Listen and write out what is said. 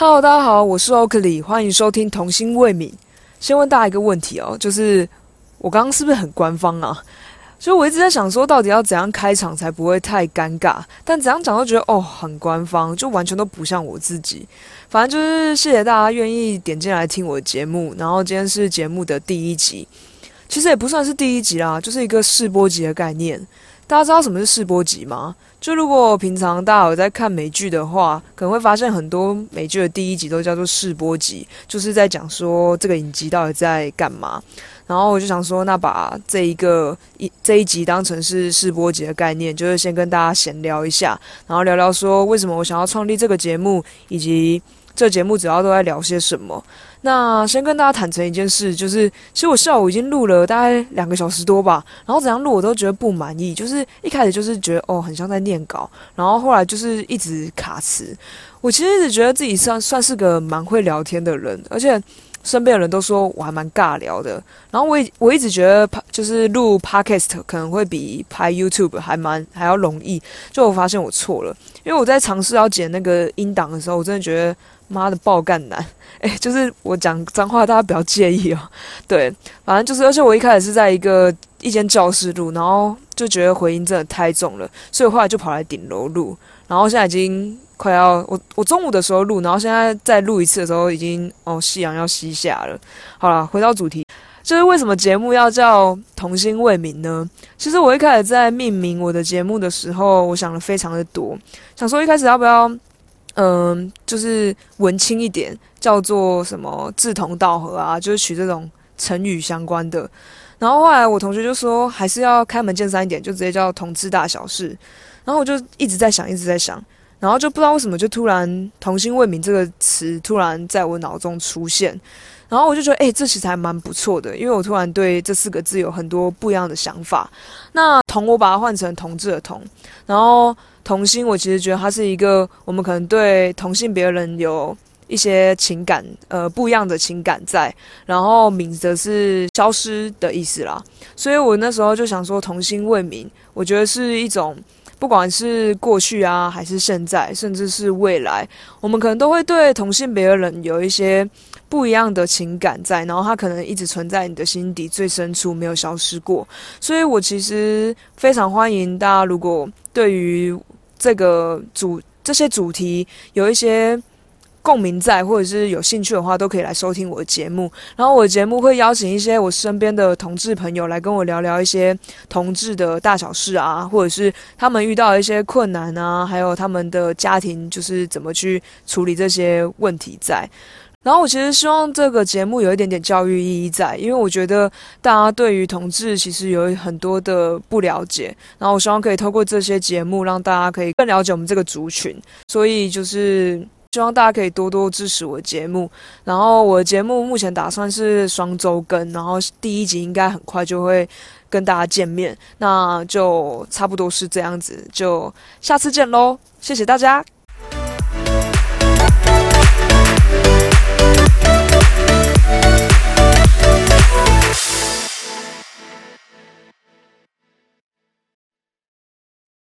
Hello，大家好，我是 Oakley，欢迎收听童心未泯。先问大家一个问题哦，就是我刚刚是不是很官方啊？所以我一直在想说，到底要怎样开场才不会太尴尬？但怎样讲都觉得哦很官方，就完全都不像我自己。反正就是谢谢大家愿意点进来听我的节目，然后今天是节目的第一集，其实也不算是第一集啦，就是一个试播集的概念。大家知道什么是试播集吗？就如果平常大家有在看美剧的话，可能会发现很多美剧的第一集都叫做试播集，就是在讲说这个影集到底在干嘛。然后我就想说，那把这一个一这一集当成是试播集的概念，就是先跟大家闲聊一下，然后聊聊说为什么我想要创立这个节目，以及这节目主要都在聊些什么。那先跟大家坦诚一件事，就是其实我下午已经录了大概两个小时多吧，然后怎样录我都觉得不满意，就是一开始就是觉得哦很像在念稿，然后后来就是一直卡词。我其实一直觉得自己算算是个蛮会聊天的人，而且身边的人都说我还蛮尬聊的。然后我我一直觉得就是录 podcast 可能会比拍 YouTube 还蛮还要容易，就我发现我错了，因为我在尝试要剪那个音档的时候，我真的觉得。妈的爆干男，哎，就是我讲脏话，大家不要介意哦。对，反正就是，而且我一开始是在一个一间教室录，然后就觉得回音真的太重了，所以后来就跑来顶楼录。然后现在已经快要我我中午的时候录，然后现在再录一次的时候，已经哦夕阳要西下了。好了，回到主题，就是为什么节目要叫童心未泯呢？其实我一开始在命名我的节目的时候，我想的非常的多，想说一开始要不要。嗯，就是文青一点，叫做什么志同道合啊，就是取这种成语相关的。然后后来我同学就说，还是要开门见山一点，就直接叫同志大小事。然后我就一直在想，一直在想，然后就不知道为什么，就突然“童心未泯”这个词突然在我脑中出现。然后我就觉得，哎，这其实还蛮不错的，因为我突然对这四个字有很多不一样的想法。那“同”我把它换成“同志”的“同”，然后。同性，我其实觉得他是一个我们可能对同性别人有一些情感，呃，不一样的情感在。然后敏则是消失的意思啦，所以我那时候就想说，童心未泯，我觉得是一种，不管是过去啊，还是现在，甚至是未来，我们可能都会对同性别的人有一些不一样的情感在，然后他可能一直存在你的心底最深处，没有消失过。所以我其实非常欢迎大家，如果对于这个主这些主题有一些共鸣在，或者是有兴趣的话，都可以来收听我的节目。然后我的节目会邀请一些我身边的同志朋友来跟我聊聊一些同志的大小事啊，或者是他们遇到一些困难啊，还有他们的家庭就是怎么去处理这些问题在。然后我其实希望这个节目有一点点教育意义在，因为我觉得大家对于同志其实有很多的不了解，然后我希望可以透过这些节目让大家可以更了解我们这个族群，所以就是希望大家可以多多支持我的节目。然后我的节目目前打算是双周更，然后第一集应该很快就会跟大家见面，那就差不多是这样子，就下次见喽，谢谢大家。